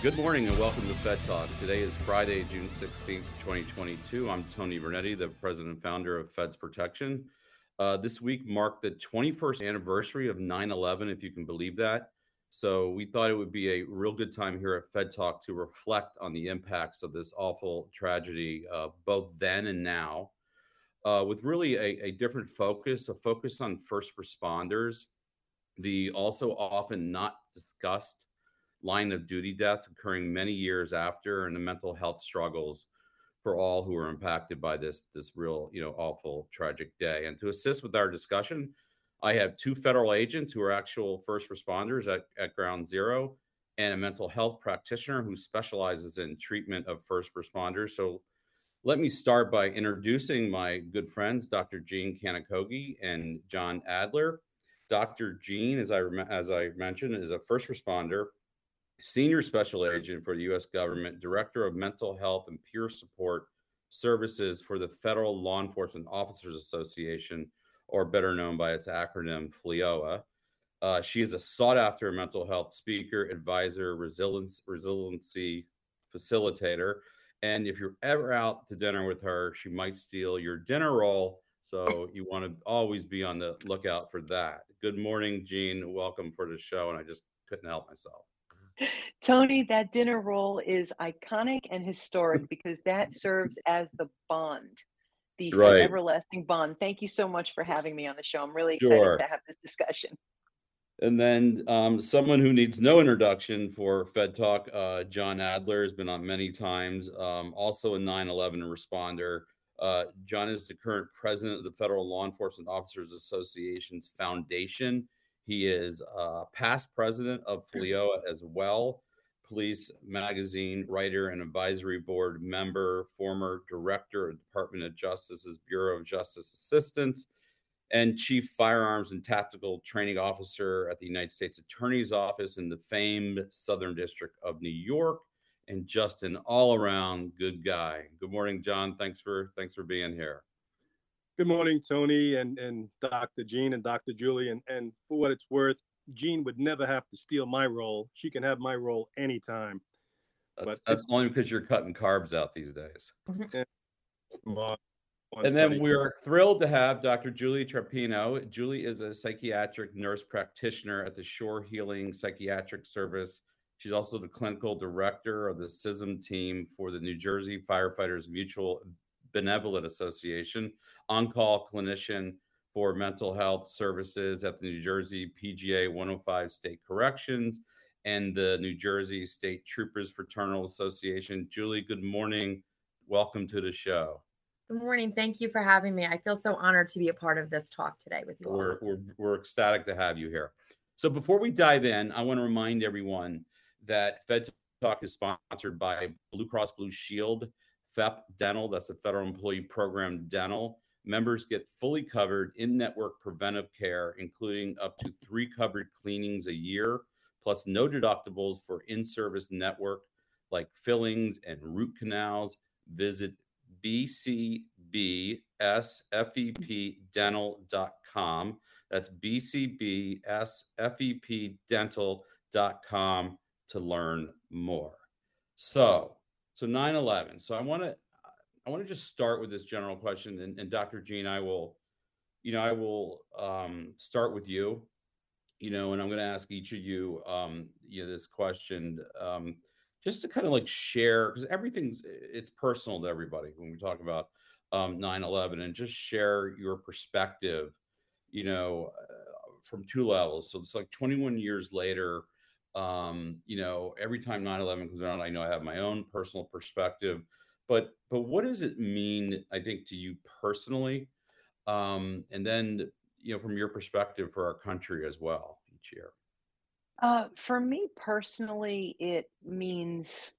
Good morning and welcome to Fed Talk. Today is Friday, June 16th, 2022. I'm Tony Vernetti, the president and founder of Feds Protection. Uh, this week marked the 21st anniversary of 9 11, if you can believe that. So we thought it would be a real good time here at Fed Talk to reflect on the impacts of this awful tragedy, uh, both then and now, uh, with really a, a different focus, a focus on first responders, the also often not discussed line of duty deaths occurring many years after and the mental health struggles for all who are impacted by this this real you know awful tragic day. And to assist with our discussion i have two federal agents who are actual first responders at, at ground zero and a mental health practitioner who specializes in treatment of first responders. So let me start by introducing my good friends dr jean Kanokogi and john adler. Dr jean as i as i mentioned is a first responder Senior Special Agent for the U.S. Government, Director of Mental Health and Peer Support Services for the Federal Law Enforcement Officers Association, or better known by its acronym FLEOA. Uh, she is a sought after mental health speaker, advisor, resilience, resiliency facilitator. And if you're ever out to dinner with her, she might steal your dinner roll. So you want to always be on the lookout for that. Good morning, Jean. Welcome for the show. And I just couldn't help myself. Tony, that dinner roll is iconic and historic because that serves as the bond, the Right. everlasting bond. Thank you so much for having me on the show. I'm really excited Sure. to have this discussion. And then um, someone who needs no introduction for Fed Talk, uh, John Adler has been on many times, um, also a 9 11 responder. Uh, John is the current president of the Federal Law Enforcement Officers Association's foundation. He is uh, past president of FLEOA as well, police magazine writer and advisory board member, former director of Department of Justice's Bureau of Justice Assistance, and chief firearms and tactical training officer at the United States Attorney's Office in the famed Southern District of New York, and just an all-around good guy. Good morning, John. Thanks for thanks for being here. Good morning, Tony and, and Dr. Jean and Dr. Julie. And, and for what it's worth, Jean would never have to steal my role. She can have my role anytime. That's, that's only because you're cutting carbs out these days. Well, And then we're thrilled to have Dr. Julie Trapino. Julie is a psychiatric nurse practitioner at the Shore Healing Psychiatric Service. She's also the clinical director of the CISM team for the New Jersey Firefighters Mutual Benevolent Association, on call clinician for mental health services at the New Jersey PBA 105 State Corrections and the New Jersey State Troopers Fraternal Association. Julie, good morning. Welcome to the show. Good morning. Thank you for having me. I feel so honored to be a part of this talk today with you all. We're, we're, we're ecstatic to have you here. So before we dive in, I want to remind everyone that Fed Talk is sponsored by Blue Cross Blue Shield, FEP Dental, that's a federal employee program dental. Members get fully covered in network preventive care, including up to three covered cleanings a year, plus no deductibles for in service network like fillings and root canals. Visit bcbsfepdental.com. That's bcbsfepdental.com to learn more. So, so 9/11. So I want to I want to just start with this general question, and, and Dr. Jean, I will, you know, I will um, start with you, you know, and I'm going to ask each of you, um, you know, this question, um, just to kind of like share because everything's it's personal to everybody when we talk about um, 9/11, and just share your perspective you know, uh, from two levels. So it's like 21 years later. Um, you know, every time 9/11 comes around, I know I have my own personal perspective, but but what does it mean? I think to you personally, um, and then you know, from your perspective for our country as well each year. Uh, for me personally, it means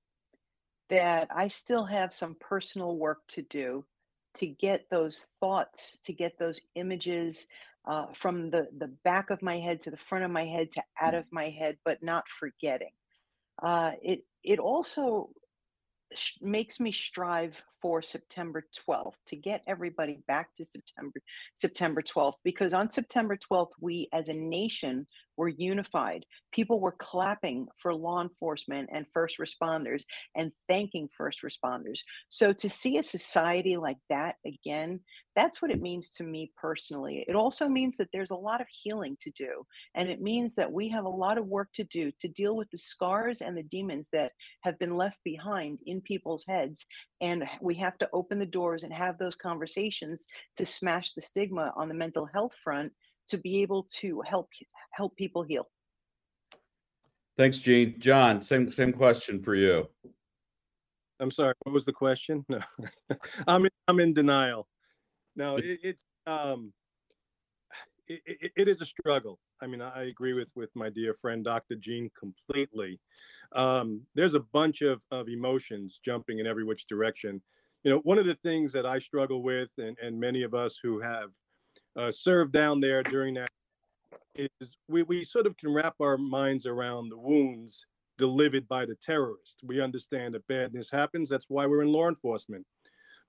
that I still have some personal work to do to get those thoughts, to get those images uh, from the, the back of my head to the front of my head to out of my head, but not forgetting. Uh, it it also sh- makes me strive for September 12th to get everybody back to September September 12th because on September 12th we as a nation were unified. People were clapping for law enforcement and first responders and thanking first responders. So to see a society like that again, that's what it means to me personally. It also means that there's a lot of healing to do. And it means that we have a lot of work to do to deal with the scars and the demons that have been left behind in people's heads. And we have to open the doors and have those conversations to smash the stigma on the mental health front to be able to help help people heal. Thanks, Jean. John, same same question for you. I'm sorry. What was the question? No, I'm in, I'm in denial. No, it, it's um, it, it, it is a struggle. I mean, I agree with with my dear friend Dr. Jean completely. Um, there's a bunch of of emotions jumping in every which direction. You know, one of the things that I struggle with, and and many of us who have uh, served down there during that is we, we sort of can wrap our minds around the wounds delivered by the terrorist. We understand that badness happens. That's why we're in law enforcement.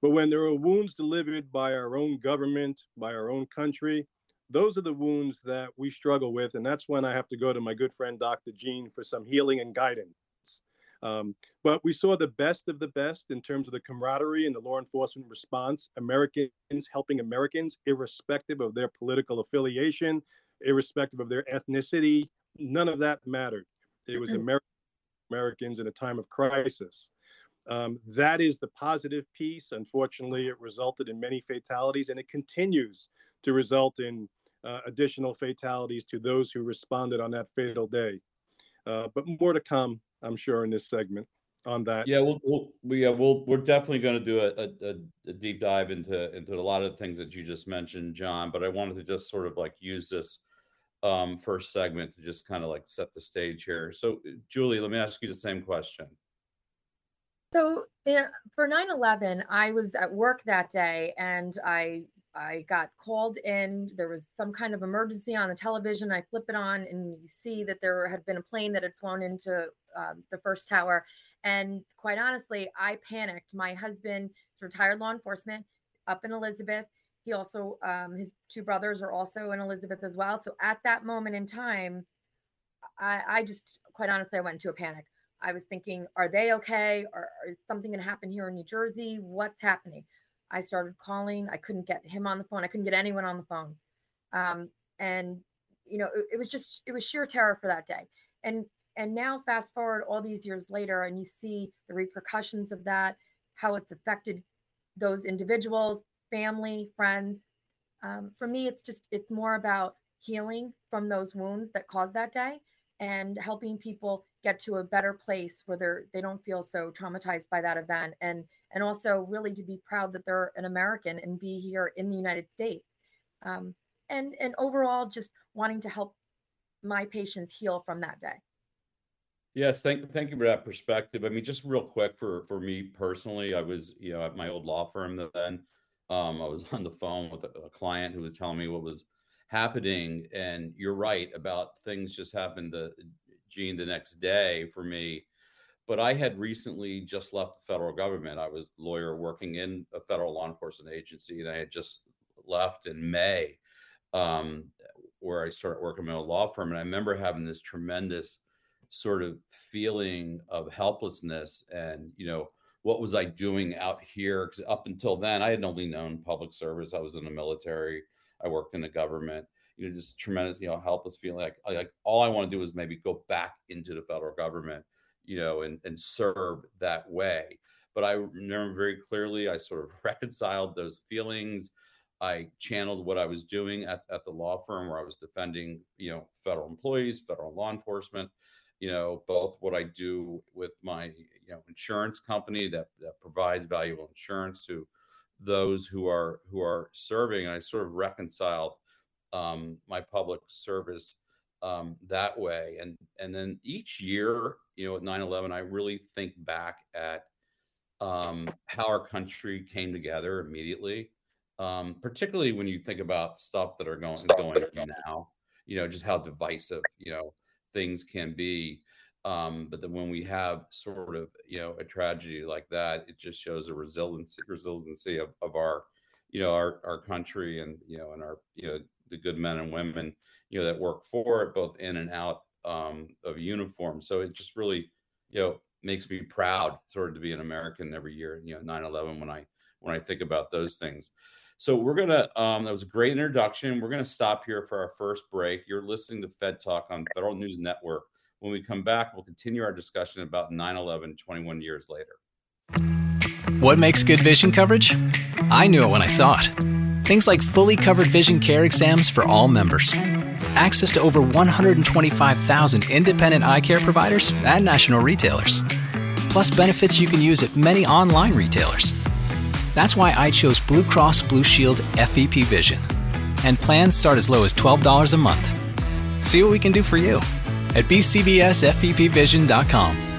But when there are wounds delivered by our own government, by our own country, those are the wounds that we struggle with. And that's when I have to go to my good friend, Dr. Jean, for some healing and guidance. Um, but we saw the best of the best in terms of the camaraderie and the law enforcement response. Americans helping Americans, irrespective of their political affiliation, irrespective of their ethnicity. None of that mattered. It was Amer- Americans in a time of crisis. Um, that is the positive piece. Unfortunately, it resulted in many fatalities, and it continues to result in uh, additional fatalities to those who responded on that fatal day. Uh, but more to come I'm sure, in this segment on that. Yeah, we'll, we'll we uh, we'll we're definitely going to do a, a, a, deep dive into into a lot of the things that you just mentioned, John. But I wanted to just sort of like use this um, first segment to just kind of like set the stage here. So, Julie, let me ask you the same question. So, yeah, for 9 11, I was at work that day and I I got called in. There was some kind of emergency on the television. I flip it on, and you see that there had been a plane that had flown into um, the first tower. And quite honestly, I panicked. My husband is retired law enforcement up in Elizabeth. He also, um, his two brothers are also in Elizabeth as well. So at that moment in time, I, I just, quite honestly, I went into a panic. I was thinking, are they okay? Or, is something going to happen here in New Jersey? What's happening? I started calling. I couldn't get him on the phone. I couldn't get anyone on the phone. Um, and you know, it, it, was just it was sheer terror for that day. And and now fast forward all these years later, and you see the repercussions of that, how it's affected those individuals, family, friends. Um, for me, it's just it's more about healing from those wounds that caused that day and helping people get to a better place where they're they don't feel so traumatized by that event and and also really to be proud that they're an American and be here in the United States. Um, and and overall, just wanting to help my patients heal from that day. Yes, thank thank you for that perspective. I mean, just real quick for for me personally, I was you know at my old law firm then. Um, I was on the phone with a, a client who was telling me what was happening, and you're right about things just happened to Jean the next day for me but I had recently just left the federal government. I was a lawyer working in a federal law enforcement agency, and I had just left in May, um, where I started working in a law firm. And I remember having this tremendous sort of feeling of helplessness and, you know, what was I doing out here? Because up until then, I had only known public service. I was in the military. I worked in the government. You know, just tremendous, you know, helpless feeling like like all I want to do is maybe go back into the federal government you know, and, and serve that way. But I remember very clearly, I sort of reconciled those feelings. I channeled what I was doing at, at the law firm where I was defending, you know, federal employees, federal law enforcement, you know, both what I do with my, you know, insurance company that, that provides valuable insurance to those who are who are serving. And I sort of reconciled um, my public service um, that way. And and then each year, you know, at 9-11, I really think back at um, how our country came together immediately um, particularly when you think about stuff that are going going now. You know, just how divisive you know things can be. Um, but then when we have sort of you know a tragedy like that, it just shows the resiliency resiliency of, of our you know our our country and you know and our you know the good men and women you know that work for it both in and out um, of uniform. So it just really you know makes me proud sort of to be an American every year. You know, 9/11 when I when I think about those things. So we're gonna. Um, that was a great introduction. We're gonna stop here for our first break. You're listening to Fed Talk on Federal News Network. When we come back, we'll continue our discussion about 9/11 21 years later. What makes good vision coverage? I knew it when I saw it. Things like fully covered vision care exams for all members, access to over 125,000 independent eye care providers and national retailers, plus benefits you can use at many online retailers. That's why I chose Blue Cross Blue Shield FEP Vision. And plans start as low as $12 a month. See what we can do for you at bcbsfepvision.com.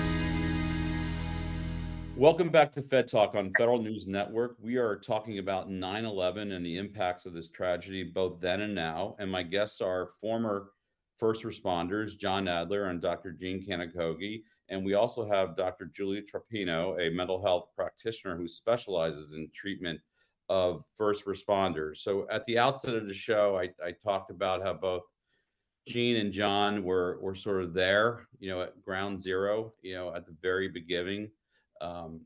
Welcome back to Fed Talk on Federal News Network. We are talking about 9 11 and the impacts of this tragedy, both then and now. And my guests are former first responders, John Adler and Dr. Jean Kanokogi. And we also have Dr. Julia Trapino, a mental health practitioner who specializes in treatment of first responders. So at the outset of the show, I, I talked about how both Jean and John were were sort of there, you know, at ground zero, you know, at the very beginning. Um,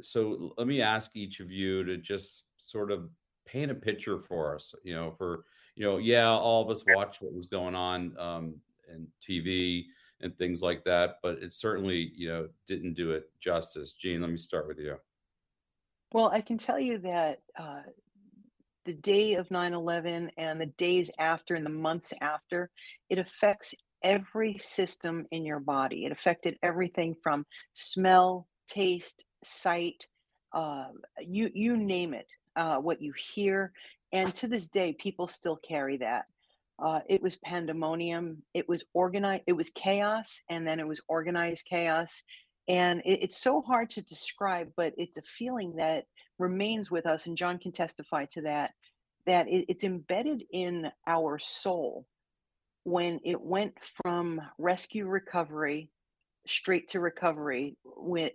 so let me ask each of you to just sort of paint a picture for us, you know, for you know, yeah, all of us watched what was going on um, in TV and things like that. But it certainly, you know, didn't do it justice. Jean, let me start with you. Well, I can tell you that uh, the day of 9 11 and the days after and the months after, it affects every system in your body. It affected everything from smell, taste, sight, uh, you, you name it, uh, what you hear. And to this day, people still carry that. Uh, it was pandemonium. It was organized. It was chaos, and then it was organized chaos. And it, it's so hard to describe, but it's a feeling that remains with us. And John can testify to that. That it, it's embedded in our soul when it went from rescue recovery straight to recovery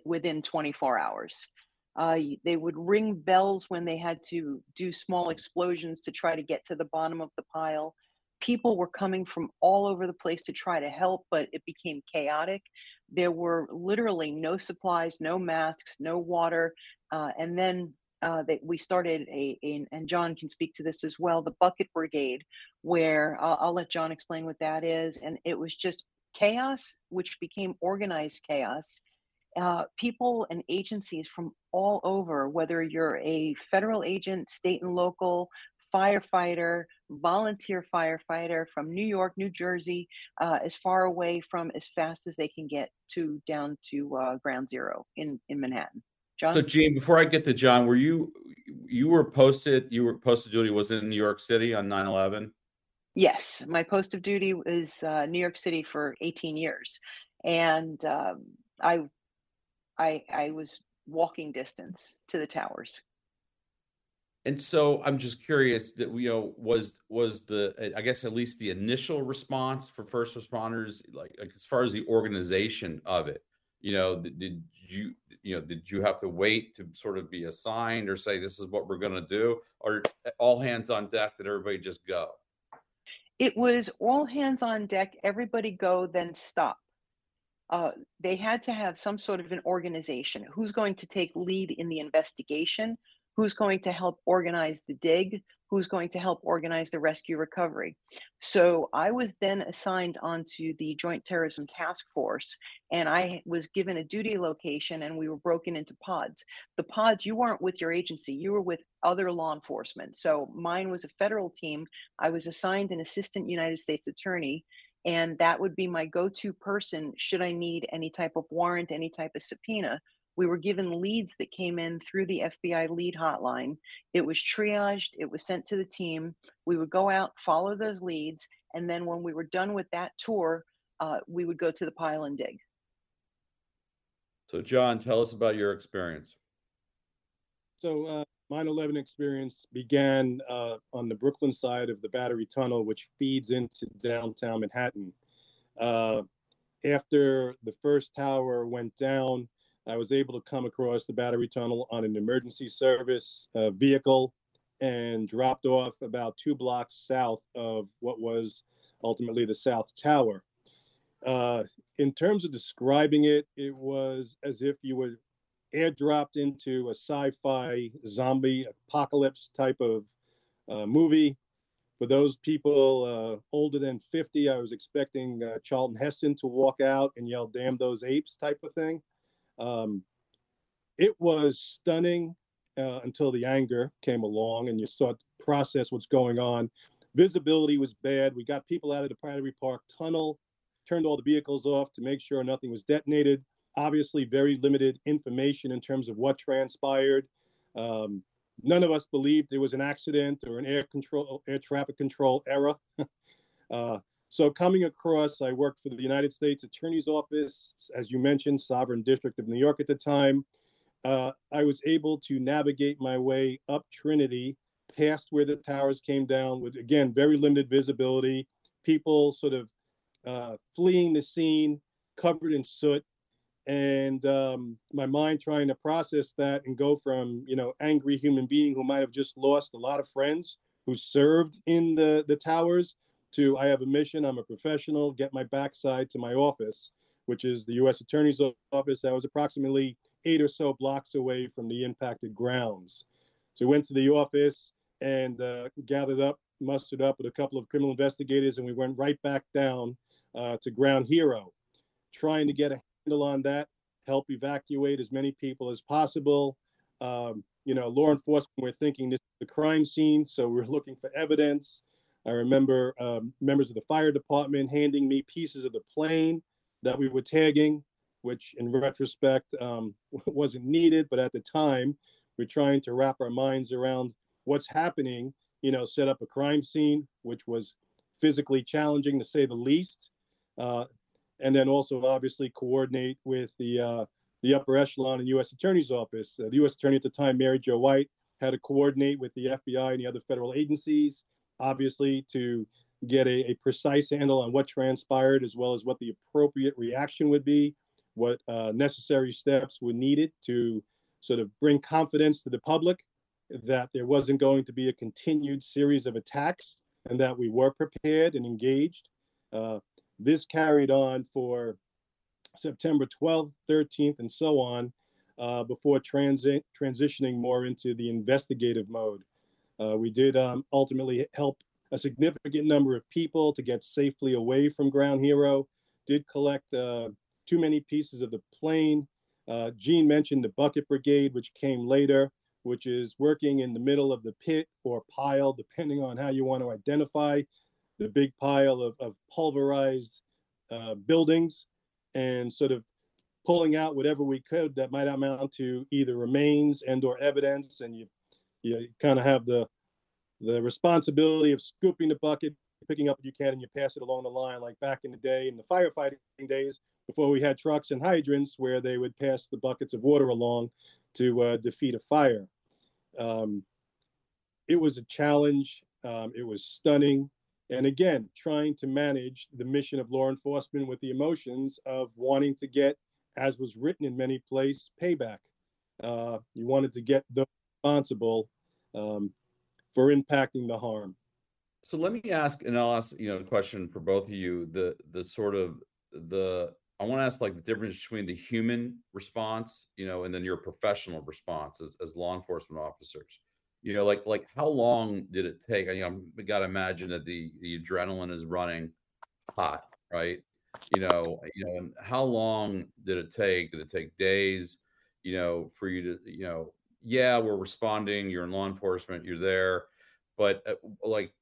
within 24 hours. Uh, they would ring bells when they had to do small explosions to try to get to the bottom of the pile people were coming from all over the place to try to help, but it became chaotic. There were literally no supplies, no masks, no water. Uh, and then uh, that we started a, a, and John can speak to this as well, the bucket brigade, where uh, I'll let John explain what that is. And it was just chaos, which became organized chaos. Uh, people and agencies from all over, whether you're a federal agent, state and local, firefighter, volunteer firefighter from New York, New Jersey, uh, as far away from as fast as they can get to down to uh, ground zero in, in Manhattan. John? So, Jean, before I get to John, were you you were posted? You were posted duty. Was in New York City on 9/11? Yes, my post of duty was uh, New York City for 18 years, and um, I, I, I was walking distance to the towers and so I'm just curious that you know was was the I guess at least the initial response for first responders like, like as far as the organization of it, you know, did you you know did you have to wait to sort of be assigned or say this is what we're going to do or all hands on deck did everybody just go? It was all hands on deck, everybody go, then stop. Uh, they had to have some sort of an organization. Who's going to take lead in the investigation? who's going to help organize the dig, who's going to help organize the rescue recovery. So I was then assigned onto the Joint Terrorism Task Force, and I was given a duty location, and we were broken into pods. The pods, you weren't with your agency, you were with other law enforcement. So mine was a federal team. I was assigned an assistant United States attorney. And that would be my go to person should I need any type of warrant, any type of subpoena we were given leads that came in through the FBI lead hotline. It was triaged, it was sent to the team. We would go out, follow those leads, and then when we were done with that tour, uh, we would go to the pile and dig. So, John, tell us about your experience. So, uh, 9/11 experience began uh, on the Brooklyn side of the Battery Tunnel, which feeds into downtown Manhattan. Uh, after the first tower went down, I was able to come across the battery tunnel on an emergency service uh, vehicle and dropped off about two blocks south of what was ultimately the South Tower. Uh, in terms of describing it, it was as if you were airdropped into a sci fi zombie apocalypse type of uh, movie. For those people uh, older than 50, I was expecting uh, Charlton Heston to walk out and yell, damn those apes type of thing. Um, it was stunning uh, until the anger came along and you start to process what's going on. Visibility was bad. We got people out of the Battery Park tunnel, turned all the vehicles off to make sure nothing was detonated. Obviously, very limited information in terms of what transpired. Um, none of us believed there was an accident or an air control, air traffic control error. uh, so coming across, I worked for the United States Attorney's Office, as you mentioned, Southern District of New York at the time. Uh, I was able to navigate my way up Trinity, past where the towers came down, with again very limited visibility. People sort of uh, fleeing the scene, covered in soot, and um, my mind trying to process that and go from you know angry human being who might have just lost a lot of friends who served in the the towers to I have a mission, I'm a professional, get my backside to my office, which is the U.S. Attorney's Office that was approximately eight or so blocks away from the impacted grounds. So we went to the office and uh, gathered up, mustered up with a couple of criminal investigators, and we went right back down uh, to Ground Zero, trying to get a handle on that, help evacuate as many people as possible. Um, you know, law enforcement, we're thinking this is the crime scene, so we're looking for evidence. I remember um, members of the fire department handing me pieces of the plane that we were tagging, which in retrospect um, wasn't needed, but at the time, we're trying to wrap our minds around what's happening, you know, set up a crime scene, which was physically challenging to say the least. Uh, and then also obviously coordinate with the uh, the upper echelon in U.S. Attorney's Office. Uh, the U.S. Attorney at the time, Mary Jo White, had to coordinate with the FBI and the other federal agencies obviously, to get a, a, precise handle on what transpired, as well as what the appropriate reaction would be, what uh, necessary steps were needed to sort of bring confidence to the public that there wasn't going to be a continued series of attacks and that we were prepared and engaged. Uh, this carried on for September 12th, 13th, and so on, uh, before transi- transitioning more into the investigative mode. Uh, we did um, ultimately help a significant number of people to get safely away from Ground Zero. Did collect uh, too many pieces of the plane. Uh, Jean mentioned the Bucket Brigade, which came later, which is working in the middle of the pit or pile, depending on how you want to identify the big pile of, of pulverized uh, buildings and sort of pulling out whatever we could that might amount to either remains and or evidence and you you kind of have the the responsibility of scooping the bucket, picking up what you can, and you pass it along the line, like back in the day in the firefighting days before we had trucks and hydrants, where they would pass the buckets of water along to uh, defeat a fire. Um, it was a challenge. Um, it was stunning. And again, trying to manage the mission of law enforcement with the emotions of wanting to get, as was written in many places, payback. Uh, you wanted to get those responsible um, for impacting the harm. So let me ask, and I'll ask you know a question for both of you. The the sort of the I want to ask like the difference between the human response, you know, and then your professional response as, as law enforcement officers. you know, like like how long did it take? I mean, I'm, I got to imagine that the the adrenaline is running hot, right? You know, you know, how long did it take? Did it take days? You know, for you to, you know, yeah, we're responding. You're in law enforcement. You're there, but uh, like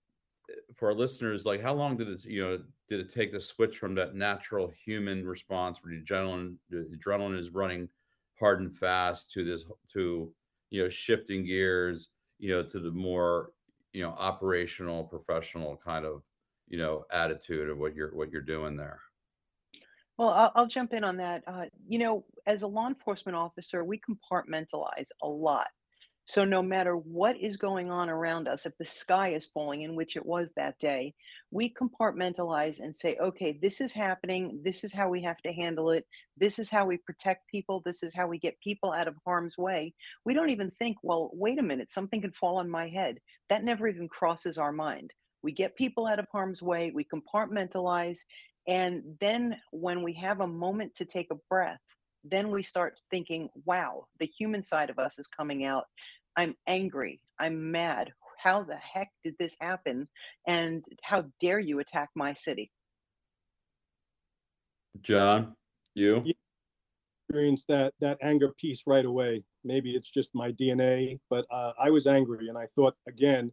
for our listeners, like how long did it, you know, did it take to switch from that natural human response where the adrenaline, the adrenaline is running hard and fast to this, to you know, shifting gears, you know, to the more, you know, operational, professional kind of, you know, attitude of what you're what you're doing there. Well, I'll, I'll jump in on that. Uh, you know, as a law enforcement officer, we compartmentalize a lot. So no matter what is going on around us, if the sky is falling, in which it was that day, we compartmentalize and say, okay, this is happening. This is how we have to handle it. This is how we protect people. This is how we get people out of harm's way. We don't even think, well, wait a minute, something could fall on my head. That never even crosses our mind. We get people out of harm's way, we compartmentalize, and then when we have a moment to take a breath, then we start thinking, wow, the human side of us is coming out. I'm angry. I'm mad. How the heck did this happen? And how dare you attack my city? John, you? Yeah, Experience that that anger piece right away. Maybe it's just my DNA, but uh, I was angry, and I thought again,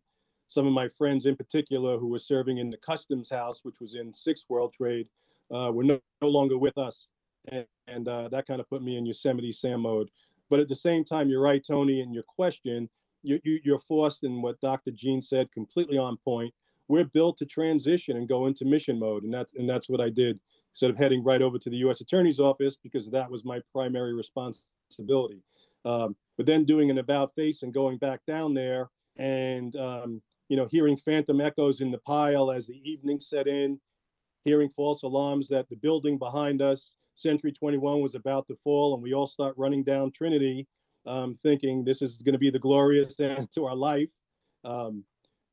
some of my friends in particular who were serving in the customs house, which was in Sixth World Trade, uh, were no, no, longer with us, and, and uh, that kind of put me in Yosemite Sam mode. But at the same time, you're right, Tony, in your question. You, you, you're forced in what Dr. Jean said, completely on point. We're built to transition and go into mission mode, and that's and that's what I did. Instead of heading right over to the U.S. Attorney's office because that was my primary responsibility. Um, but then doing an about face and going back down there and um, you know hearing phantom echoes in the pile as the evening set in, hearing false alarms that the building behind us Century 21 was about to fall, and we all start running down Trinity, um, thinking this is going to be the glorious end to our life. Um,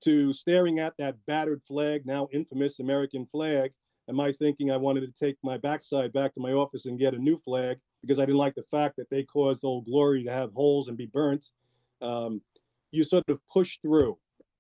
to staring at that battered flag, now infamous American flag, and my thinking I wanted to take my backside back to my office and get a new flag because I didn't like the fact that they caused Old Glory to have holes and be burnt. Um, you sort of push through.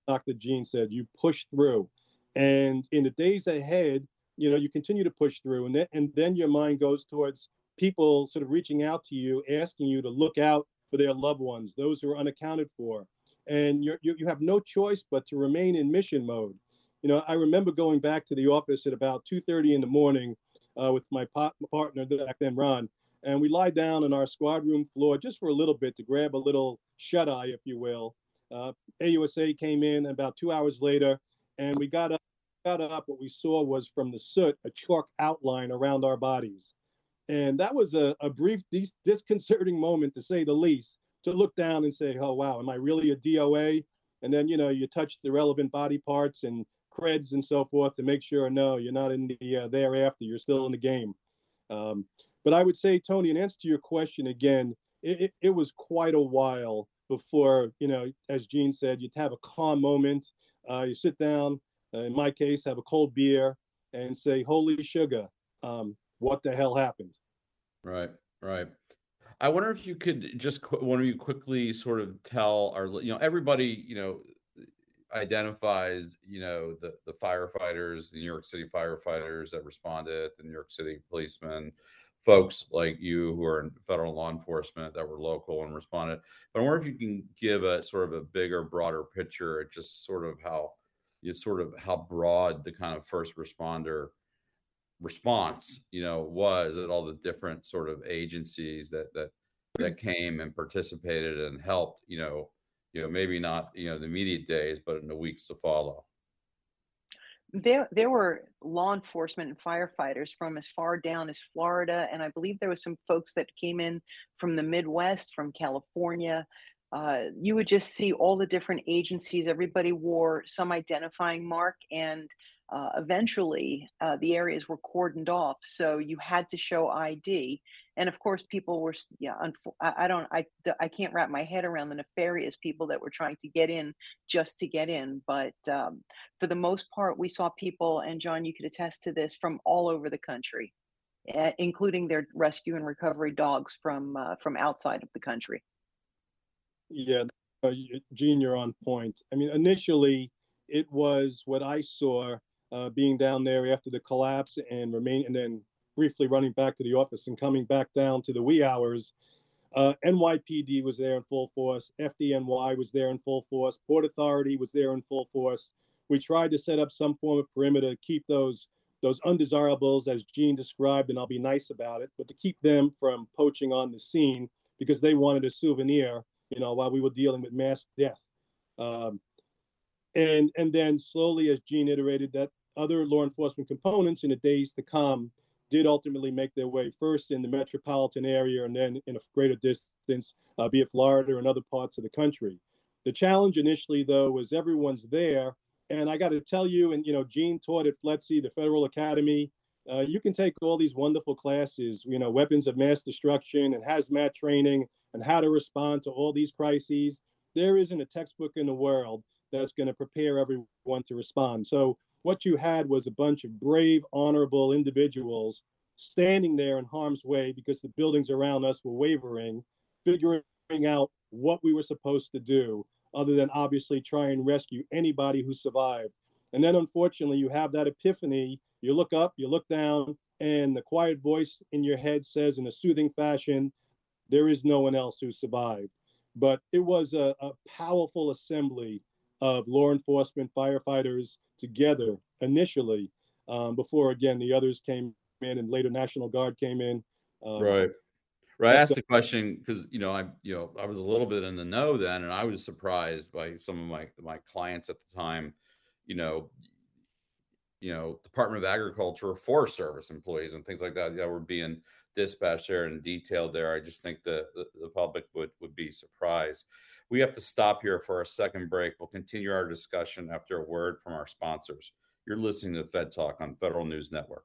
Dr. Jean said, you push through. And in the days ahead, you know you continue to push through and then and then your mind goes towards people sort of reaching out to you asking you to look out for their loved ones those who are unaccounted for. And you you have no choice but to remain in mission mode. You know i remember going back to the office at about 2.30 in the morning uh, with my pot, partner back then ron and we lie down on our squad room floor just for a little bit to grab a little shut eye if you will. Uh, ausa came in about two hours later and we got up got up, what we saw was from the soot a chalk outline around our bodies. And that was a, a brief, dis- disconcerting moment, to say the least, to look down and say, oh, wow, am I really a DOA? And then, you know, you touch the relevant body parts and creds and so forth to make sure, no, you're not in the uh, thereafter, you're still in the game. Um, but I would say, Tony, in answer to your question again, it, it, it was quite a while before, you know, as Jean said, you'd have a calm moment. Uh, you sit down, in my case, have a cold beer and say, "Holy sugar, um, what the hell happened?" Right, right. I wonder if you could just one of you quickly sort of tell our, you know, everybody, you know, identifies, you know, the the firefighters, the New York City firefighters that responded, the New York City policemen, folks like you who are in federal law enforcement that were local and responded. But I wonder if you can give a sort of a bigger, broader picture, just sort of how you sort of how broad the kind of first responder response you know was at all the different sort of agencies that that that came and participated and helped you know you know maybe not you know the immediate days but in the weeks to follow? There there were law enforcement and firefighters from as far down as Florida and I believe there was some folks that came in from the Midwest from California uh, you would just see all the different agencies. Everybody wore some identifying mark, and uh, eventually uh, the areas were cordoned off. So you had to show ID, and of course, people were. Yeah, I don't. I I can't wrap my head around the nefarious people that were trying to get in just to get in. But um, for the most part, we saw people, and John, you could attest to this from all over the country, eh, including their rescue and recovery dogs from uh, from outside of the country. Yeah, uh, Jean, you're on point. I mean, initially, it was what I saw uh, being down there after the collapse and remain, and then briefly running back to the office and coming back down to the wee hours. Uh, NYPD was there in full force. FDNY was there in full force. Port Authority was there in full force. We tried to set up some form of perimeter to keep those those undesirables, as Jean described, and I'll be nice about it, but to keep them from poaching on the scene because they wanted a souvenir, you know, while we were dealing with mass death. Um, and and then slowly, as Jean iterated, that other law enforcement components in the days to come did ultimately make their way first in the metropolitan area and then in a greater distance, uh, be it Florida and other parts of the country. The challenge initially, though, was everyone's there. And I got to tell you, and you know, Jean taught at FLETC, the Federal Academy. Uh, you can take all these wonderful classes, you know, weapons of mass destruction and hazmat training and how to respond to all these crises. There isn't a textbook in the world that's going to prepare everyone to respond. So what you had was a bunch of brave, honorable individuals standing there in harm's way because the buildings around us were wavering, figuring out what we were supposed to do, other than obviously try and rescue anybody who survived. And then unfortunately, you have that epiphany. You look up, you look down, and the quiet voice in your head says in a soothing fashion, There is no one else who survived. But it was a, a powerful assembly of law enforcement, firefighters together initially, um, before again the others came in and later National Guard came in. Um, right. Right. I asked the question because you know I you know I was a little bit in the know then, and I was surprised by some of my my clients at the time. You know, you know, Department of Agriculture, Forest Service employees, and things like that that were being dispatched there and detailed there. I just think the, the, the public would would be surprised. We have to stop here for a second break. We'll continue our discussion after a word from our sponsors. You're listening to Fed Talk on Federal News Network.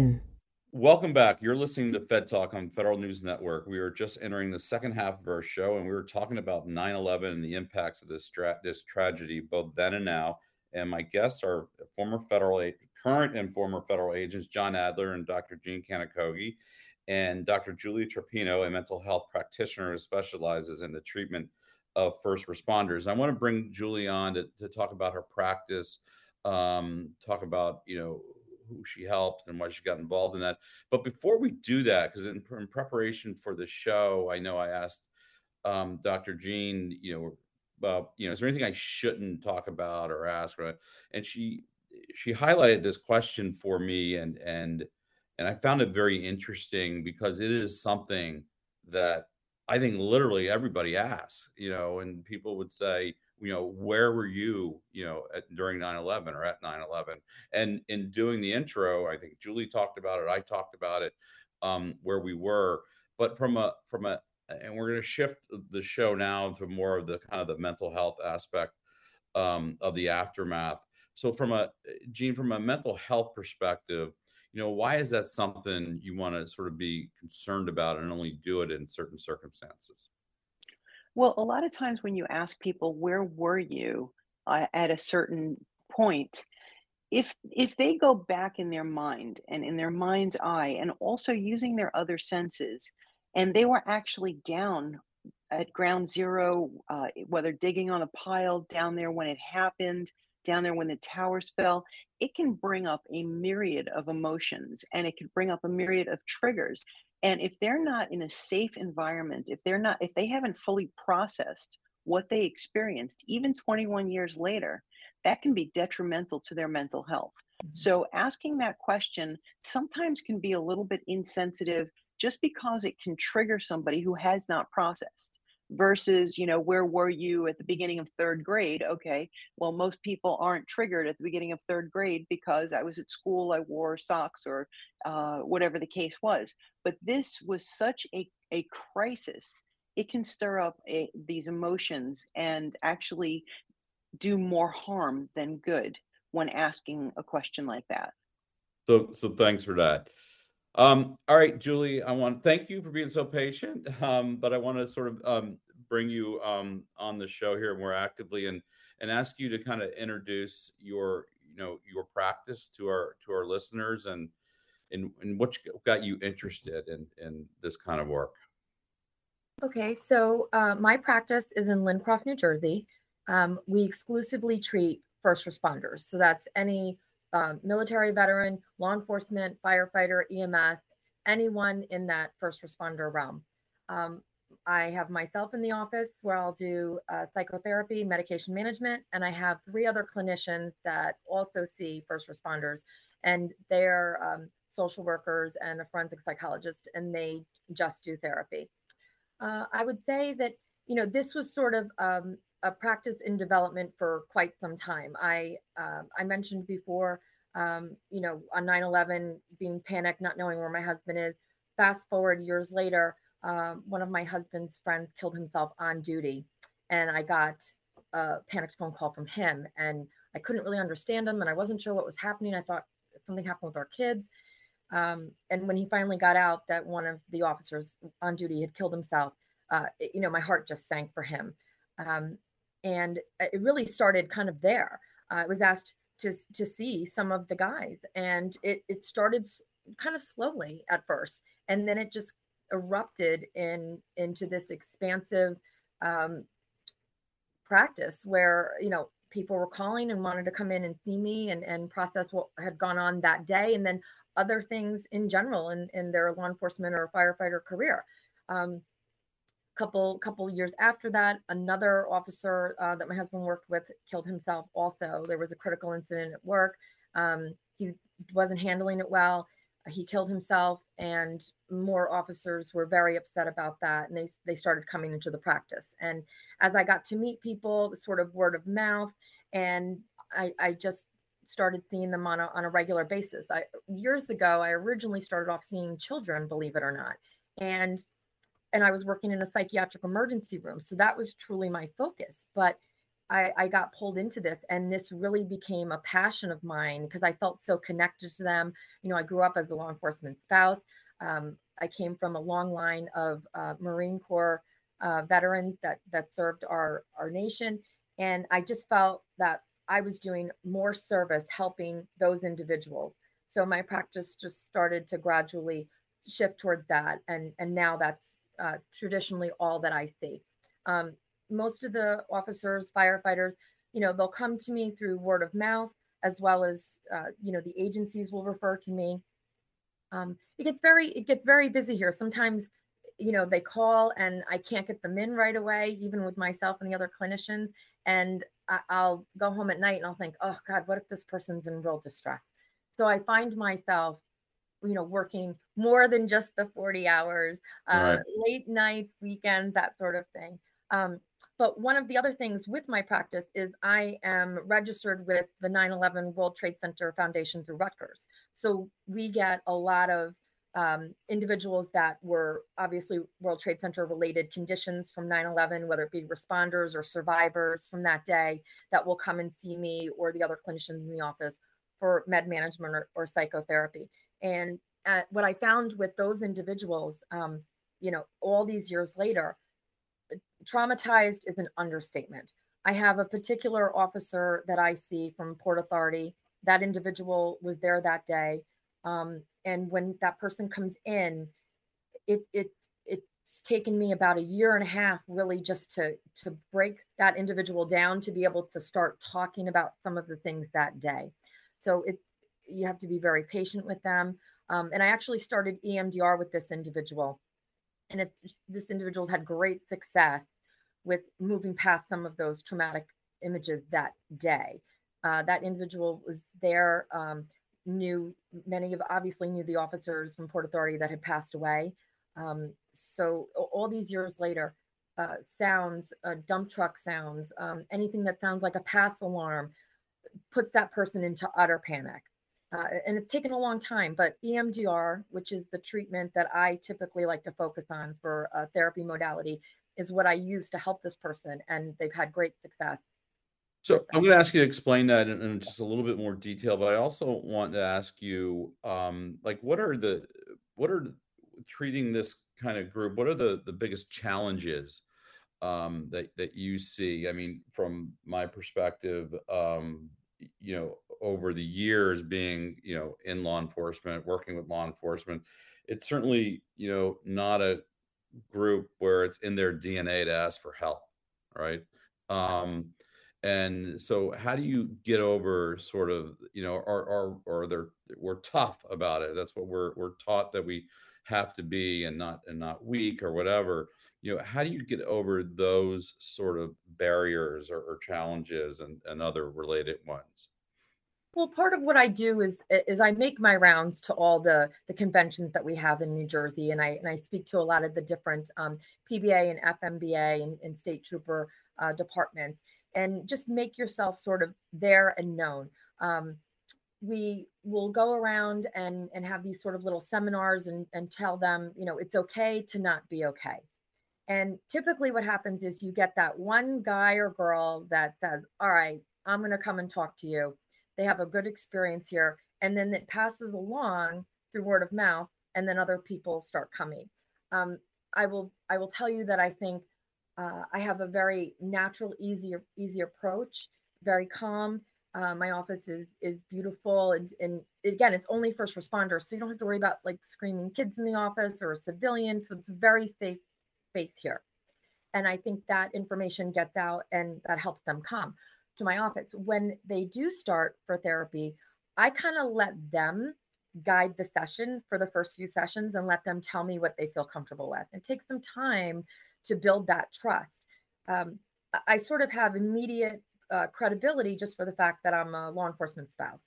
Welcome back. You're listening to Fed Talk on Federal News Network. We are just entering the second half of our show, and we were talking about 9 11 and the impacts of this, tra- this tragedy, both then and now. And my guests are former federal, current and former federal agents, John Adler and Dr. Jean Kanokogi, and Dr. Julie Trapino, a mental health practitioner who specializes in the treatment of first responders. I want to bring Julie on to, to talk about her practice, um, talk about, you know, who she helped and why she got involved in that. But before we do that, because in, in, preparation for the show, I know I asked um, Dr. Jean, you know, about, you know, is there anything I shouldn't talk about or ask? Right? And she she highlighted this question for me, and and and I found it very interesting because it is something that I think literally everybody asks, you know, and people would say, you know where were you you know at, during 9-11 or at 9-11 and in doing the intro i think julie talked about it i talked about it um, where we were but from a from a and we're going to shift the show now to more of the kind of the mental health aspect um, of the aftermath. So from a jean from a mental health perspective you know why is that something you want to sort of be concerned about and only do it in certain circumstances well, a lot of times when you ask people, where were you uh, at a certain point? If if they go back in their mind and in their mind's eye, and also using their other senses, and they were actually down at ground zero, uh, whether digging on a pile down there when it happened, down there when the towers fell, it can bring up a myriad of emotions and it can bring up a myriad of triggers. And if they're not in a safe environment, if they're not, if they haven't fully processed what they experienced, even 21 years later, that can be detrimental to their mental health. Mm-hmm. So, asking that question sometimes can be a little bit insensitive just because it can trigger somebody who has not processed versus you know where were you at the beginning of third grade okay well most people aren't triggered at the beginning of third grade because i was at school i wore socks or uh, whatever the case was. But this was such a, a crisis. It can stir up a, these emotions and actually do more harm than good when asking a question like that. So so thanks for that um, all right, Julie, I want to thank you for being so patient. Um, but I want to sort of um, bring you um, on the show here more actively and and ask you to kind of introduce your you know your practice to our to our listeners and and, and what got you interested in in this kind of work. Okay, so uh, my practice is in Lincroft, New Jersey. Um, we exclusively treat first responders, so that's any um, military veteran, law enforcement, firefighter, EMS, anyone in that first responder realm. Um, I have myself in the office where I'll do uh, psychotherapy, medication management, and I have three other clinicians that also see first responders, and they're um, social workers and a forensic psychologist, and they just do therapy. Uh, I would say that you know this was sort of um, a practice in development for quite some time. I uh, I mentioned before, um, you know, on 9/11, being panicked, not knowing where my husband is. Fast forward years later, um, one of my husband's friends killed himself on duty, and I got a panicked phone call from him, and I couldn't really understand him, and I wasn't sure what was happening. I thought something happened with our kids. Um, and when he finally got out that one of the officers on duty had killed himself, uh, it, you know, my heart just sank for him. Um, and it really started kind of there. Uh, I was asked to to see some of the guys, and it it started kind of slowly at first, and then it just erupted in into this expansive um, practice where you know people were calling and wanted to come in and see me and, and process what had gone on that day and then other things in general in, in their law enforcement or firefighter career um, couple couple years after that another officer uh, that my husband worked with killed himself also. There was a critical incident at work. Um, he wasn't handling it well. He killed himself and more officers were very upset about that and they, they started coming into the practice. And as i got to meet people sort of word of mouth and i, I just started seeing them on a, on a regular basis. I years ago i originally started off seeing children believe it or not. And and i was working in a psychiatric emergency room so that was truly my focus but I, I got pulled into this and this really became a passion of mine because I felt so connected to them. You know, I grew up as a law enforcement spouse. Um, I came from a long line of uh, Marine Corps uh, veterans that that served our our nation, and I just felt that I was doing more service helping those individuals. So my practice just started to gradually shift towards that, and and now that's uh, traditionally all that I see. Um, most of the officers, firefighters, you know, they'll come to me through word of mouth, as well as, uh, you know, the agencies will refer to me. Um, it gets very, it gets very busy here. Sometimes, you know, they call and I can't get them in right away, even with myself and the other clinicians. And I, will go home at night and I'll think, oh God, what if this person's in real distress? So I find myself, you know, working more than just the 40 hours, uh, right. late nights, weekends, that sort of thing. Um, but one of the other things with my practice is I am registered with the 9 11 World Trade Center Foundation through Rutgers. So we get a lot of um, individuals that were obviously World Trade Center related conditions from 9 11, whether it be responders or survivors from that day, that will come and see me or the other clinicians in the office for med management or, or psychotherapy. And uh, what I found with those individuals, um, you know, all these years later, traumatized is an understatement. I have a particular officer that I see from Port Authority. That individual was there that day. Um, and when that person comes in, it, it, it's taken me about a year and a half really just to, to break that individual down to be able to start talking about some of the things that day. So it's, you have to be very patient with them. Um, and I actually started EMDR with this individual and it's this individual had great success with moving past some of those traumatic images that day. Uh, that individual was there, um, knew many of obviously knew the officers from Port Authority that had passed away. Um, so all these years later, uh, sounds, uh, dump truck sounds, um, anything that sounds like a pass alarm puts that person into utter panic. Uh, and it's taken a long time, but EMDR, which is the treatment that I typically like to focus on for a therapy modality, is what I use to help this person, and they've had great success. So I'm going to ask you to explain that in, in, just a little bit more detail, but I also want to ask you, um, like, what are the what are treating this kind of group? What are the the biggest challenges um, that that you see? I mean, from my perspective, um, you know, over the years being you know in law enforcement, working with law enforcement, it's certainly you know not a group where it's in their DNA to ask for help, right? Um, and so how do you get over sort of you know or or or they're we're tough about it that's what we're we're taught that we have to be and not and not weak or whatever you know how do you get over those sort of barriers or, or challenges and, and other related ones well, part of what I do is is I make my rounds to all the the conventions that we have in New Jersey, and I and I speak to a lot of the different um, PBA and FMBA and, and state trooper uh, departments, and just make yourself sort of there and known. Um, we will go around and and have these sort of little seminars and and tell them, you know, it's okay to not be okay. And typically, what happens is you get that one guy or girl that says, "All right, I'm going to come and talk to you." they have a good experience here and then it passes along through word of mouth and then other people start coming um, i will i will tell you that i think uh, i have a very natural easy easy approach very calm uh, my office is is beautiful and, and again it's only first responders so you don't have to worry about like screaming kids in the office or a civilian so it's very safe space here and i think that information gets out and that helps them come to my office. When they do start for therapy, I kind of let them guide the session for the first few sessions and let them tell me what they feel comfortable with. It takes some time to build that trust. Um, I sort of have immediate uh, credibility just for the fact that I'm a law enforcement spouse.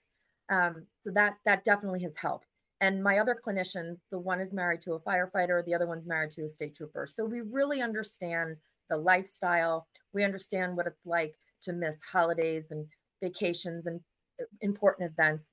Um, so that that definitely has helped. And my other clinicians, the one is married to a firefighter, the other one's married to a state trooper. So we really understand the lifestyle. We understand what it's like to miss holidays and vacations and uh, important events.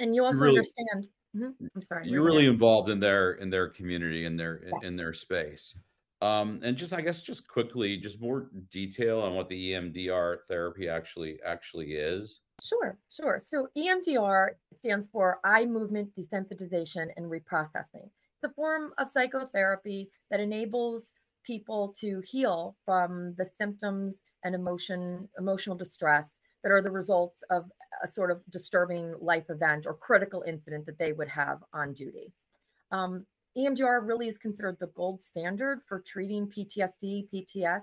And you also really, understand. Mm-hmm, I'm sorry. You're really involved in their in their community in their yeah. in their space. Um, and just I guess just quickly, just more detail on what the EMDR therapy actually actually is. Sure, sure. So EMDR stands for eye movement desensitization and reprocessing. It's a form of psychotherapy that enables people to heal from the symptoms and emotion emotional distress that are the results of a sort of disturbing life event or critical incident that they would have on duty. Um, EMDR really is considered the gold standard for treating PTSD, PTS.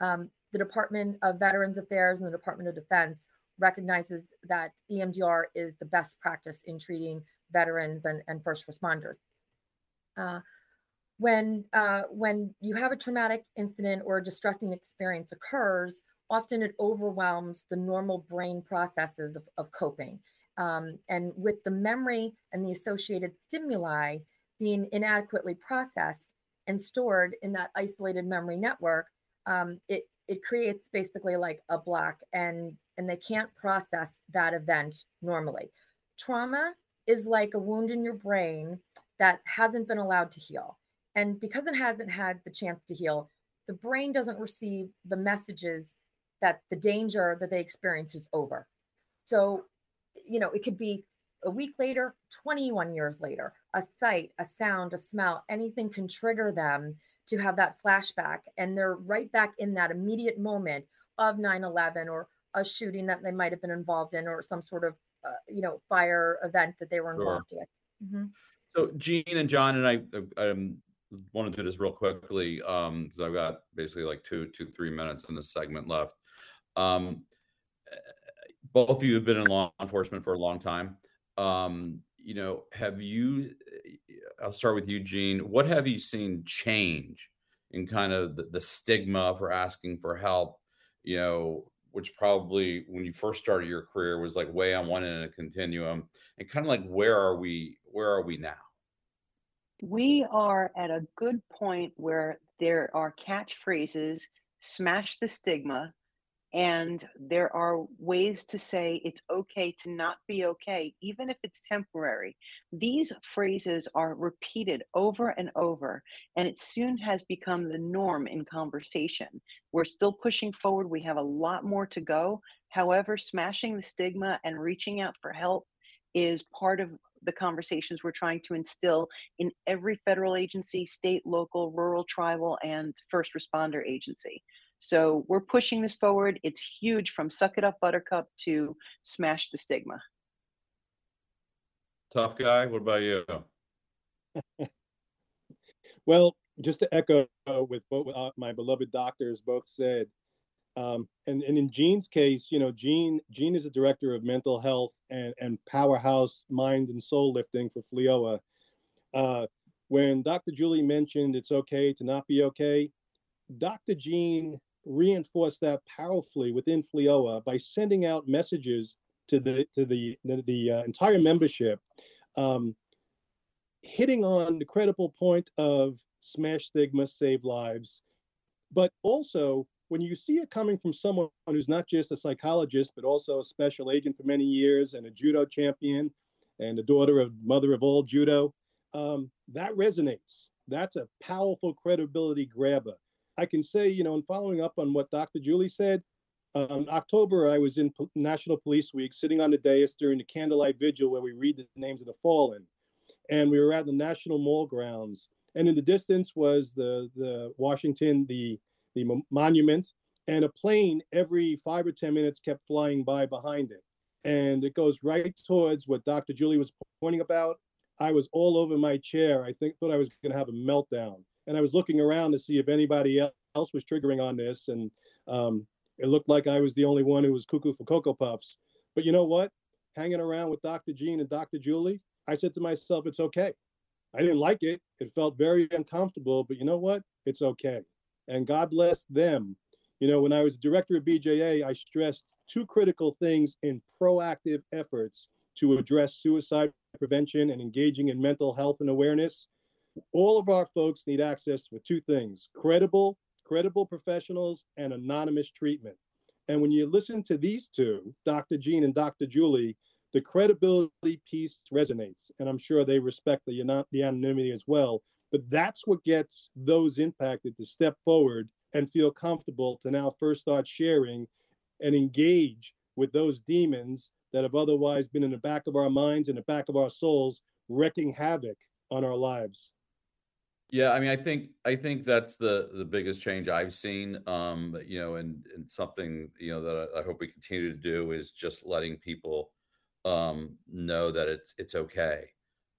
Um, the Department of Veterans Affairs and the Department of Defense recognizes that EMDR is the best practice in treating veterans and, and first responders. Uh, when uh, when you have a traumatic incident or a distressing experience occurs, often it overwhelms the normal brain processes of, of coping. Um, and with the memory and the associated stimuli being inadequately processed and stored in that isolated memory network, um, it it creates basically like a block, and and they can't process that event normally. Trauma is like a wound in your brain that hasn't been allowed to heal. And because it hasn't had the chance to heal, the brain doesn't receive the messages that the danger that they experience is over. So, you know, it could be a week later, 21 years later, a sight, a sound, a smell, anything can trigger them to have that flashback. And they're right back in that immediate moment of 9 11 or a shooting that they might have been involved in or some sort of, uh, you know, fire event that they were involved sure. with. Mm-hmm. So, Jean and John and I, I um, want to do this real quickly um because i've got basically like two two three minutes in this segment left um both of you have been in law enforcement for a long time um you know have you i'll start with you jean what have you seen change in kind of the, the stigma for asking for help, you know, which probably when you first started your career was like way on one end of a continuum, and kind of like where are we? Where are we now? We are at a good point where there are catchphrases, smash the stigma, and there are ways to say it's okay to not be okay, even if it's temporary. These phrases are repeated over and over, and it soon has become the norm in conversation. We're still pushing forward, we have a lot more to go. However, smashing the stigma and reaching out for help is part of the conversations we're trying to instill in every federal agency, state, local, rural, tribal, and first responder agency. So we're pushing this forward. It's huge from Suck It Up Buttercup to Smash the Stigma. Tough guy. What about you? well, just to echo with what uh, my beloved doctors both said, um, and, and in Jean's case, you know, Jean Jean is the director of mental health and, and powerhouse mind and soul lifting for FLEOA. Uh, when Dr. Julie mentioned it's okay to not be okay, Dr. Jean reinforced that powerfully within FLEOA by sending out messages to the to the the, the uh, entire membership, um, hitting on the credible point of smash stigma, save lives, but also when you see it coming from someone who's not just a psychologist but also a special agent for many years and a judo champion and the daughter of mother of all judo, um, that resonates. That's a powerful credibility grabber. I can say, you know, in following up on what Dr. Julie said, um, October, I was in P- National Police Week, sitting on the dais during the candlelight vigil where we read the names of the fallen. And we were at the National Mall grounds. And in the distance was the, the Washington, the, the monument, and a plane every five or 10 minutes kept flying by behind it. And it goes right towards what Dr. Julie was pointing about. I was all over my chair. I think thought I was going to have a meltdown and I was looking around to see if anybody else was triggering on this, and um, it looked like I was the only one who was cuckoo for cocoa puffs. But you know what? Hanging around with Dr. Jean and Dr. Julie, I said to myself, it's okay. I didn't like it. It felt very uncomfortable, but you know what? It's okay. And God bless them. You know, when I was director of BJA, I stressed two critical things in proactive efforts to address suicide prevention and engaging in mental health and awareness all of our folks need access to two things credible credible professionals and anonymous treatment. And when you listen to these two dr jean and dr julie the credibility piece resonates. And i'm sure they respect the, the anonymity as well. But that's what gets those impacted to step forward and feel comfortable to now first start sharing and engage with those demons that have otherwise been in the back of our minds and the back of our souls wreaking havoc on our lives yeah, I mean, I think I think that's the the biggest change I've seen. Um, you know, and and something you know that I, I hope we continue to do is just letting people um, know that it's it's okay.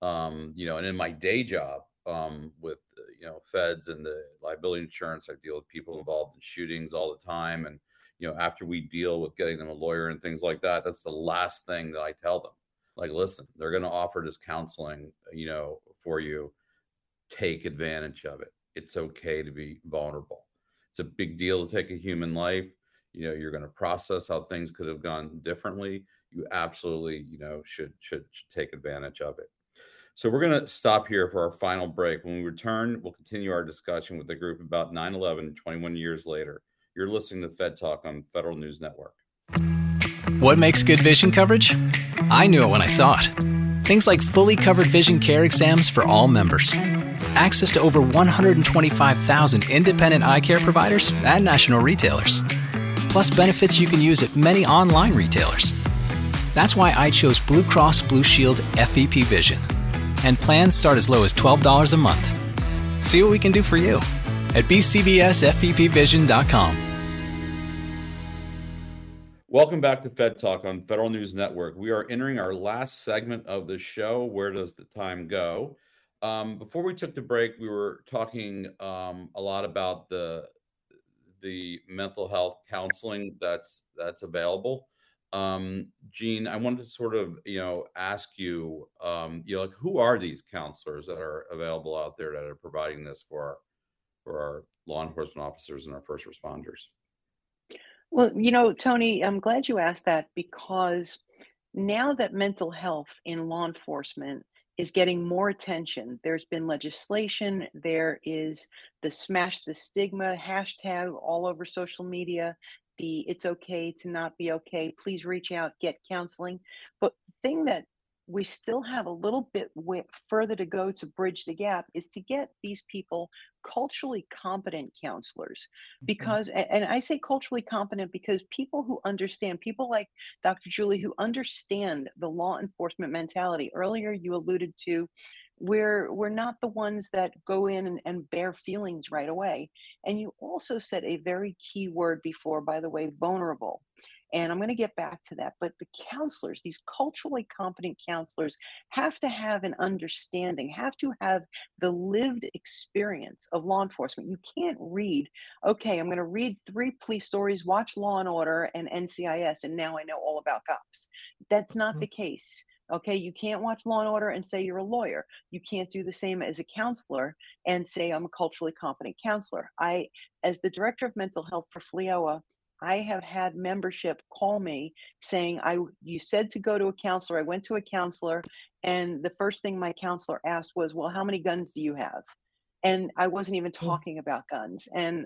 Um, you know, and in my day job um, with uh, you know feds and the liability insurance, I deal with people involved in shootings all the time, and you know, after we deal with getting them a lawyer and things like that, that's the last thing that I tell them. Like, listen, they're going to offer this counseling, you know, for you take advantage of it. It's okay to be vulnerable. It's a big deal to take a human life. You know, you're going to process how things could have gone differently. You absolutely, you know, should should, should take advantage of it. So we're going to stop here for our final break. When we return, we'll continue our discussion with the group about 9/11 21 years later. You're listening to Fed Talk on Federal News Network. What makes good vision coverage? I knew it when I saw it. Things like fully covered vision care exams for all members access to over 125,000 independent eye care providers and national retailers, plus benefits you can use at many online retailers. That's why I chose Blue Cross Blue Shield FEP Vision. And plans start as low as $12 a month. See what we can do for you at bcbsfepvision.com. Welcome back to Fed Talk on Federal News Network. We are entering our last segment of the show. Where does the time go? Um, before we took the break, we were talking um, a lot about the the mental health counseling that's that's available. Um, Jean, I wanted to sort of you know ask you, um, you know, like who are these counselors that are available out there that are providing this for our, for our law enforcement officers and our first responders? Well, you know, Tony, I'm glad you asked that because now that mental health in law enforcement is getting more attention, there's been legislation, there is the smash the stigma hashtag all over social media, the it's okay to not be okay, please reach out, get counseling. But the thing that we still have a little bit further to go to bridge the gap is to get these people culturally competent counselors mm-hmm. because and i say culturally competent because people who understand people like dr julie who understand the law enforcement mentality earlier you alluded to we're we're not the ones that go in and, and bear feelings right away and you also said a very key word before by the way vulnerable and I'm going to get back to that. But the counselors, these culturally competent counselors, have to have an understanding, have to have the lived experience of law enforcement. You can't read, okay, I'm going to read three police stories, watch Law and Order and NCIS, and now I know all about cops. That's not mm-hmm. the case. Okay, you can't watch Law and Order and say you're a lawyer. You can't do the same as a counselor and say I'm a culturally competent counselor. I, as the director of mental health for FLEOA, I have had membership call me saying, I you said to go to a counselor. I went to a counselor, and the first thing my counselor asked was, Well, how many guns do you have? And I wasn't even hmm. talking about guns. And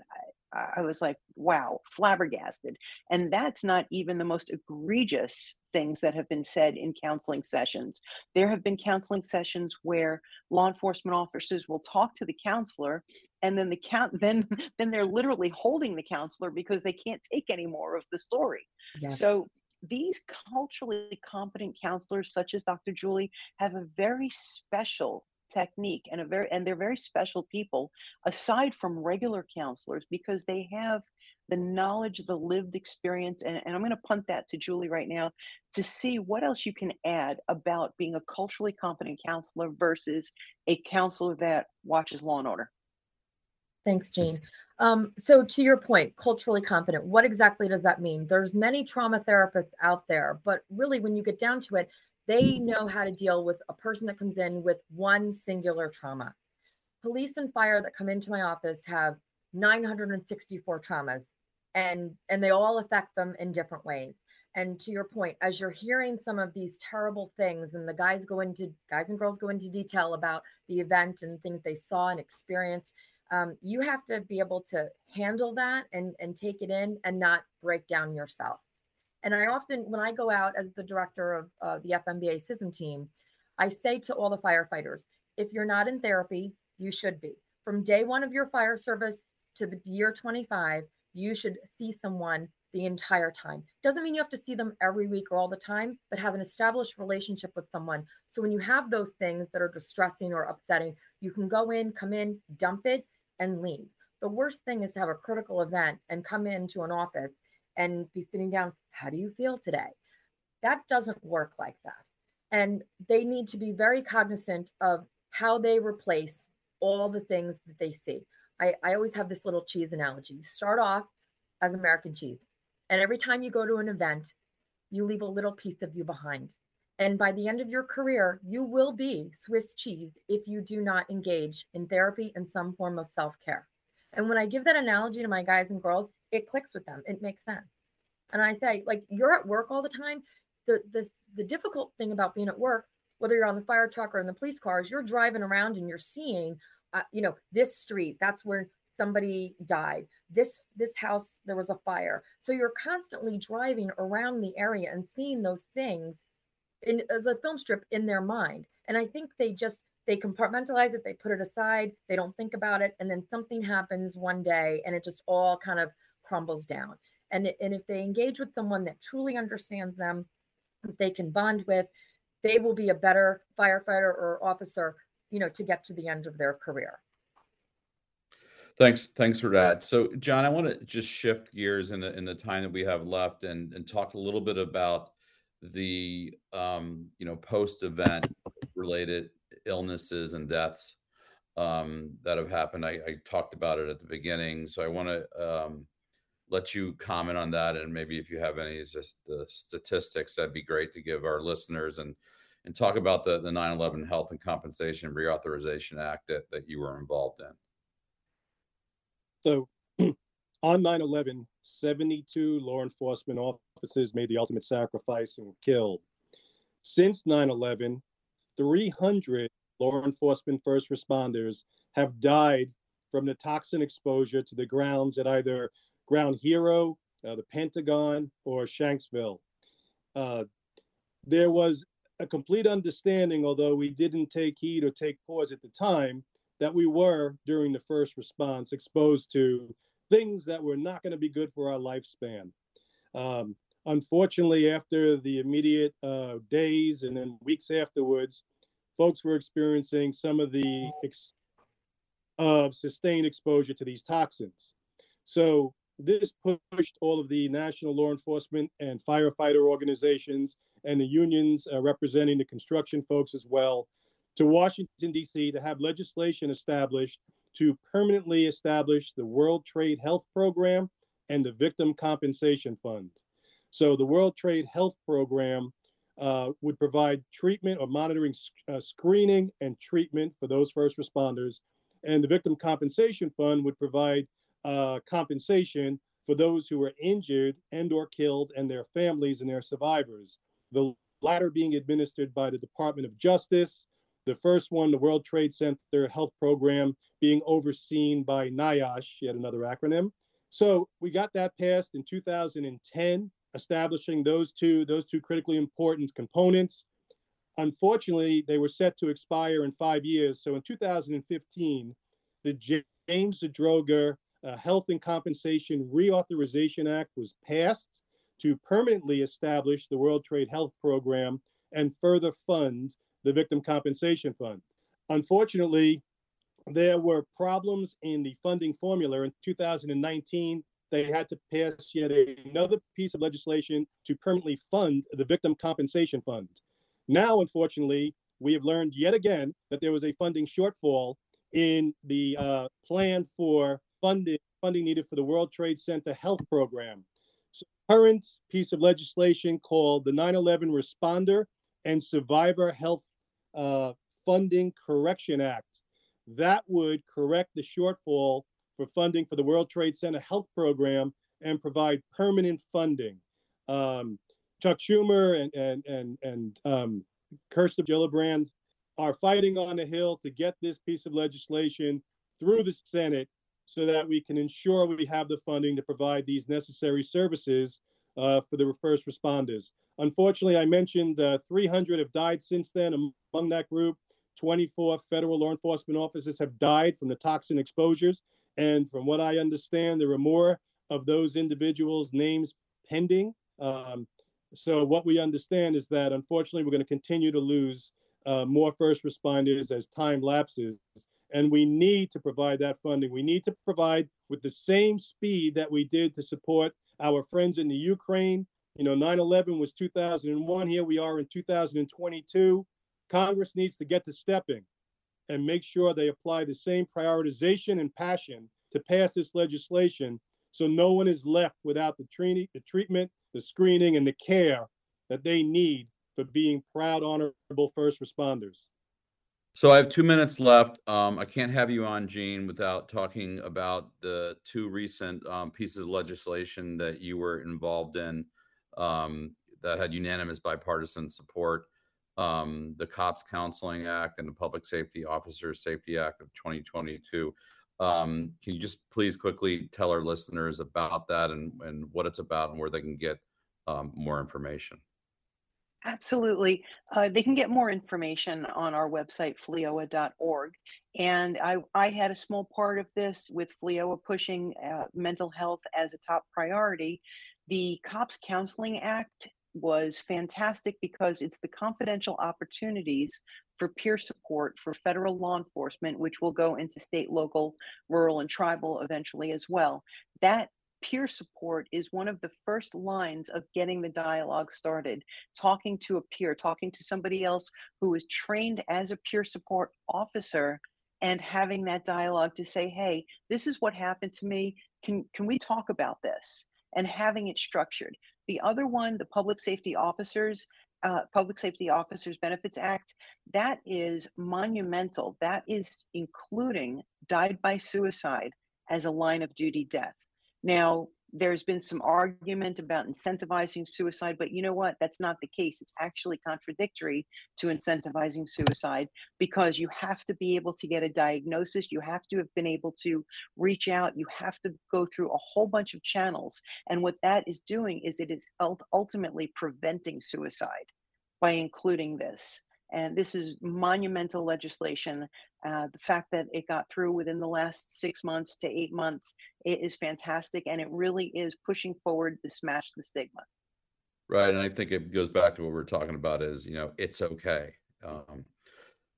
I, was like, wow, flabbergasted. And that's not even the most egregious things that have been said in counseling sessions. There have been counseling sessions where law enforcement officers will talk to the counselor and then the count then then they're literally holding the counselor because they can't take any more of the story. Yes. So these culturally competent counselors such as Dr. Julie have a very special technique and a very and they're very special people aside from regular counselors because they have the knowledge, the lived experience, and, and I'm going to punt that to Julie right now to see what else you can add about being a culturally competent counselor versus a counselor that watches Law and Order. Thanks, Jean. Um, so to your point, culturally competent, what exactly does that mean? There's many trauma therapists out there, but really when you get down to it, they know how to deal with a person that comes in with one singular trauma. Police and fire that come into my office have 964 traumas and and they all affect them in different ways and to your point as you're hearing some of these terrible things and the guys go into guys and girls go into detail about the event and things they saw and experienced um, you have to be able to handle that and and take it in and not break down yourself and i often when i go out as the director of uh, the fmba CISM team i say to all the firefighters if you're not in therapy you should be from day one of your fire service to the year 25 you should see someone the entire time. Doesn't mean you have to see them every week or all the time, but have an established relationship with someone. So when you have those things that are distressing or upsetting, you can go in, come in, dump it, and leave. The worst thing is to have a critical event and come into an office and be sitting down. How do you feel today? That doesn't work like that. And they need to be very cognizant of how they replace all the things that they see. I, I always have this little cheese analogy. You start off as American cheese, and every time you go to an event, you leave a little piece of you behind. And by the end of your career, you will be Swiss cheese if you do not engage in therapy and some form of self care. And when I give that analogy to my guys and girls, it clicks with them. It makes sense. And I say, like, you're at work all the time. The, the, the difficult thing about being at work, whether you're on the fire truck or in the police cars, you're driving around and you're seeing uh, you know, this street, that's where somebody died. This this house, there was a fire. So you're constantly driving around the area and seeing those things in as a film strip in their mind. And I think they just they compartmentalize it, they put it aside, they don't think about it, and then something happens one day and it just all kind of crumbles down. And, and if they engage with someone that truly understands them, that they can bond with, they will be a better firefighter or officer you know, to get to the end of their career. Thanks, thanks for that. So, John, I want to just shift gears in the in the time that we have left, and and talk a little bit about the um, you know post event related illnesses and deaths um, that have happened. I, I, talked about it at the beginning, so I want to um, let you comment on that, and maybe if you have any just the statistics, that'd be great to give our listeners and and talk about the, the 9-11 Health and Compensation Reauthorization Act that, that you were involved in. So on 9 11, 72 law enforcement officers made the ultimate sacrifice and were killed. Since 9 11, 300 law enforcement first responders have died from the toxin exposure to the grounds at either Ground Zero, uh, the Pentagon, or Shanksville. Uh, there was a complete understanding, although we didn't take heed or take pause at the time, that we were, during the first response, exposed to things that were not going to be good for our lifespan. Um, unfortunately, after the immediate uh, days and then weeks afterwards, folks were experiencing some of the ex- of sustained exposure to these toxins. So this pushed all of the national law enforcement and firefighter organizations and the unions uh, representing the construction folks as well to Washington, D.C. to have legislation established to permanently establish the World Trade Health Program and the Victim Compensation Fund. So, the World Trade Health Program uh, would provide treatment or monitoring uh, screening and treatment for those first responders, and the Victim Compensation Fund would provide uh, compensation for those who were injured and or killed and their families and their survivors the latter being administered by the department of justice the first one the world trade center health program being overseen by NIOSH, yet another acronym. So we got that passed in 2010, establishing those two those two critically important components. Unfortunately, they were set to expire in five years. So in 2015, the James Zadroga uh, Health and Compensation Reauthorization Act was passed to permanently establish the World Trade Health Program and further fund the Victim Compensation Fund. Unfortunately, there were problems in the funding formula in 2019. They had to pass yet another piece of legislation to permanently fund the Victim Compensation Fund. Now, unfortunately, we have learned yet again that there was a funding shortfall in the uh, plan for funding funding needed for the World Trade Center Health Program. So, current piece of legislation called the 9/11 Responder and Survivor Health uh, Funding Correction Act that would correct the shortfall for funding for the World Trade Center Health Program and provide permanent funding. Um, Chuck Schumer and and and and um, Kirsten Gillibrand are fighting on the Hill to get this piece of legislation through the Senate so that we can ensure we have the funding to provide these necessary services uh, for the first responders. Unfortunately, I mentioned uh, 300 have died since then. Among that group, 24 federal law enforcement officers have died from the toxin exposures. And from what I understand, there are more of those individuals' names pending. Um, so, what we understand is that unfortunately, we're going to continue to lose uh, more first responders as time lapses. And we need to provide that funding. We need to provide with the same speed that we did to support our friends in the Ukraine. You know, 9 11 was 2001. Here we are in 2022. Congress needs to get to stepping and make sure they apply the same prioritization and passion to pass this legislation so no one is left without the, tra- the treatment, the screening, and the care that they need for being proud, honorable first responders. So I have two minutes left. Um, I can't have you on, Jean, without talking about the two recent um, pieces of legislation that you were involved in um, that had unanimous bipartisan support um, the Cops Counseling Act and the Public Safety Officers Safety Act of 2022. Um, can you just please quickly tell our listeners about that and, and what it's about and where they can get um, more information? Absolutely. Uh, they can get more information on our website, fleoa.org. And I, I had a small part of this with FLEOA pushing uh, mental health as a top priority. The Cops Counseling Act was fantastic because it's the confidential opportunities for peer support for federal law enforcement, which will go into state, local, rural, and tribal eventually as well. That peer support is one of the first lines of getting the dialogue started. Talking to a peer, talking to somebody else who is trained as a peer support officer and having that dialogue to say, hey, this is what happened to me. Can, can we talk about this? And having it structured. The other one, the Public Safety Officers, uh, Public Safety Officers Benefits Act, that is monumental. That is including died by suicide as a line of duty death. Now, there's been some argument about incentivizing suicide, but you know what? That's not the case. It's actually contradictory to incentivizing suicide because you have to be able to get a diagnosis. You have to have been able to reach out. You have to go through a whole bunch of channels. And what that is doing is it is ultimately preventing suicide by including this. And this is monumental legislation. Uh, the fact that it got through within the last six months to eight months it is fantastic, and it really is pushing forward to smash the stigma. Right, and I think it goes back to what we're talking about is you know it's okay. Um,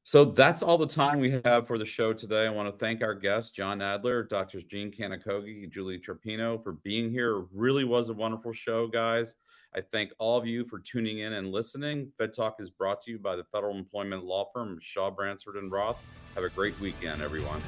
so that's all the time we have for the show today. I want to thank our guests, Jon Adler, Doctors Jean Kanokogi, Julie Trapino, for being here. It really was a wonderful show, guys. I thank all of you for tuning in and listening. Fed Talk is brought to you by the federal employment law firm Shaw Bransford and Roth. Have a great weekend, everyone.